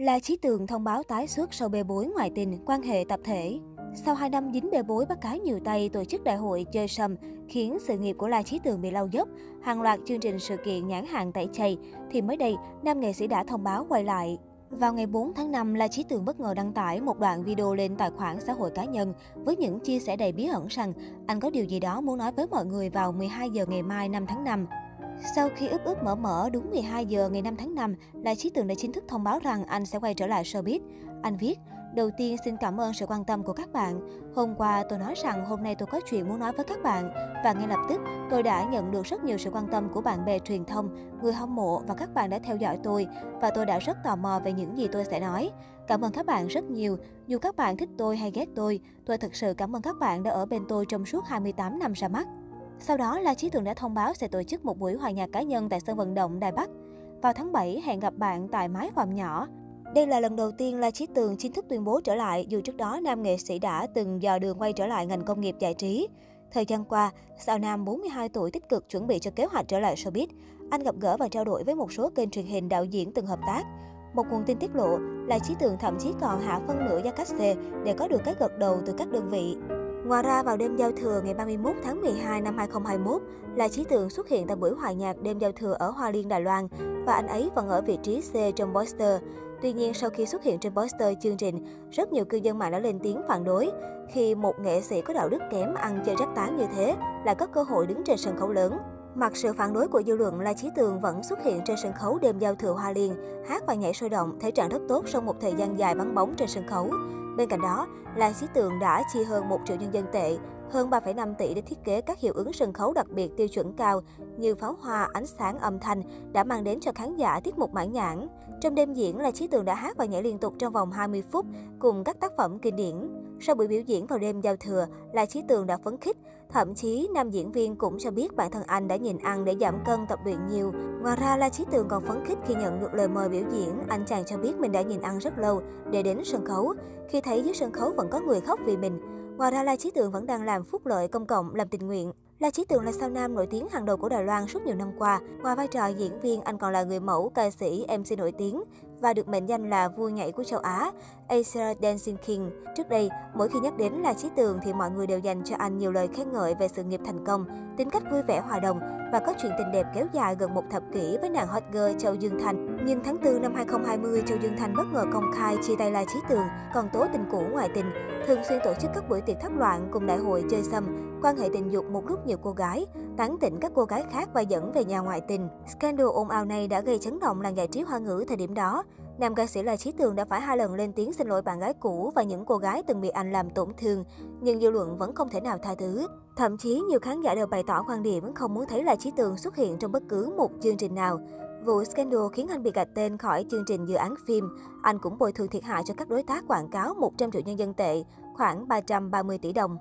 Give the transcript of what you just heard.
La Chí Tường thông báo tái xuất sau bê bối ngoại tình, quan hệ tập thể. Sau 2 năm dính bê bối bắt cá nhiều tay tổ chức đại hội chơi sầm, khiến sự nghiệp của La Chí Tường bị lau dốc, hàng loạt chương trình sự kiện nhãn hàng tẩy chay, thì mới đây, nam nghệ sĩ đã thông báo quay lại. Vào ngày 4 tháng 5, La Chí Tường bất ngờ đăng tải một đoạn video lên tài khoản xã hội cá nhân với những chia sẻ đầy bí ẩn rằng anh có điều gì đó muốn nói với mọi người vào 12 giờ ngày mai 5 tháng 5. Sau khi ướp ướp mở mở đúng 12 giờ ngày 5 tháng 5, La Chí Tường đã chính thức thông báo rằng anh sẽ quay trở lại showbiz. Anh viết, Đầu tiên xin cảm ơn sự quan tâm của các bạn. Hôm qua tôi nói rằng hôm nay tôi có chuyện muốn nói với các bạn và ngay lập tức tôi đã nhận được rất nhiều sự quan tâm của bạn bè truyền thông, người hâm mộ và các bạn đã theo dõi tôi và tôi đã rất tò mò về những gì tôi sẽ nói. Cảm ơn các bạn rất nhiều. Dù các bạn thích tôi hay ghét tôi, tôi thực sự cảm ơn các bạn đã ở bên tôi trong suốt 28 năm ra mắt. Sau đó, La Chí Tường đã thông báo sẽ tổ chức một buổi hòa nhạc cá nhân tại sân vận động Đài Bắc. Vào tháng 7, hẹn gặp bạn tại mái vòm nhỏ. Đây là lần đầu tiên La Chí Tường chính thức tuyên bố trở lại, dù trước đó nam nghệ sĩ đã từng dò đường quay trở lại ngành công nghiệp giải trí. Thời gian qua, sao nam 42 tuổi tích cực chuẩn bị cho kế hoạch trở lại showbiz. Anh gặp gỡ và trao đổi với một số kênh truyền hình đạo diễn từng hợp tác. Một nguồn tin tiết lộ là Chí Tường thậm chí còn hạ phân nửa giá cách xê để có được cái gật đầu từ các đơn vị. Ngoài ra, vào đêm giao thừa ngày 31 tháng 12 năm 2021, là Trí Tượng xuất hiện tại buổi hòa nhạc đêm giao thừa ở Hoa Liên, Đài Loan và anh ấy vẫn ở vị trí C trong poster. Tuy nhiên, sau khi xuất hiện trên poster chương trình, rất nhiều cư dân mạng đã lên tiếng phản đối. Khi một nghệ sĩ có đạo đức kém ăn chơi rách tán như thế, lại có cơ hội đứng trên sân khấu lớn. Mặc sự phản đối của dư luận, La Chí Tường vẫn xuất hiện trên sân khấu đêm giao thừa Hoa Liên, hát và nhảy sôi động, thể trạng rất tốt sau một thời gian dài vắng bóng trên sân khấu. Bên cạnh đó, La Chí Tường đã chi hơn 1 triệu nhân dân tệ, hơn 3,5 tỷ để thiết kế các hiệu ứng sân khấu đặc biệt tiêu chuẩn cao như pháo hoa, ánh sáng, âm thanh đã mang đến cho khán giả tiết mục mãn nhãn. Trong đêm diễn, là Chí Tường đã hát và nhảy liên tục trong vòng 20 phút cùng các tác phẩm kinh điển. Sau buổi biểu diễn vào đêm giao thừa, là Chí Tường đã phấn khích. Thậm chí, nam diễn viên cũng cho biết bản thân anh đã nhìn ăn để giảm cân tập luyện nhiều. Ngoài ra, La Chí Tường còn phấn khích khi nhận được lời mời biểu diễn. Anh chàng cho biết mình đã nhìn ăn rất lâu để đến sân khấu. Khi thấy dưới sân khấu vẫn có người khóc vì mình. Ngoài ra, La Chí Tường vẫn đang làm phúc lợi công cộng, làm tình nguyện. La Chí Tường là sao nam nổi tiếng hàng đầu của Đài Loan suốt nhiều năm qua. Ngoài vai trò diễn viên, anh còn là người mẫu, ca sĩ, MC nổi tiếng và được mệnh danh là vua nhảy của châu Á, Asia Dancing King. Trước đây, mỗi khi nhắc đến La Chí Tường thì mọi người đều dành cho anh nhiều lời khen ngợi về sự nghiệp thành công, tính cách vui vẻ hòa đồng và có chuyện tình đẹp kéo dài gần một thập kỷ với nàng hot girl Châu Dương Thành. Nhìn tháng 4 năm 2020, Châu Dương Thanh bất ngờ công khai chia tay La Chí Tường, còn tố tình cũ ngoại tình, thường xuyên tổ chức các buổi tiệc thất loạn cùng đại hội chơi xâm, quan hệ tình dục một lúc nhiều cô gái, tán tỉnh các cô gái khác và dẫn về nhà ngoại tình. Scandal ồn ào này đã gây chấn động làng giải trí hoa ngữ thời điểm đó. Nam ca sĩ La Chí Tường đã phải hai lần lên tiếng xin lỗi bạn gái cũ và những cô gái từng bị anh làm tổn thương, nhưng dư luận vẫn không thể nào tha thứ. Thậm chí nhiều khán giả đều bày tỏ quan điểm không muốn thấy La Chí Tường xuất hiện trong bất cứ một chương trình nào. Vụ scandal khiến anh bị gạch tên khỏi chương trình dự án phim. Anh cũng bồi thường thiệt hại cho các đối tác quảng cáo 100 triệu nhân dân tệ, khoảng 330 tỷ đồng.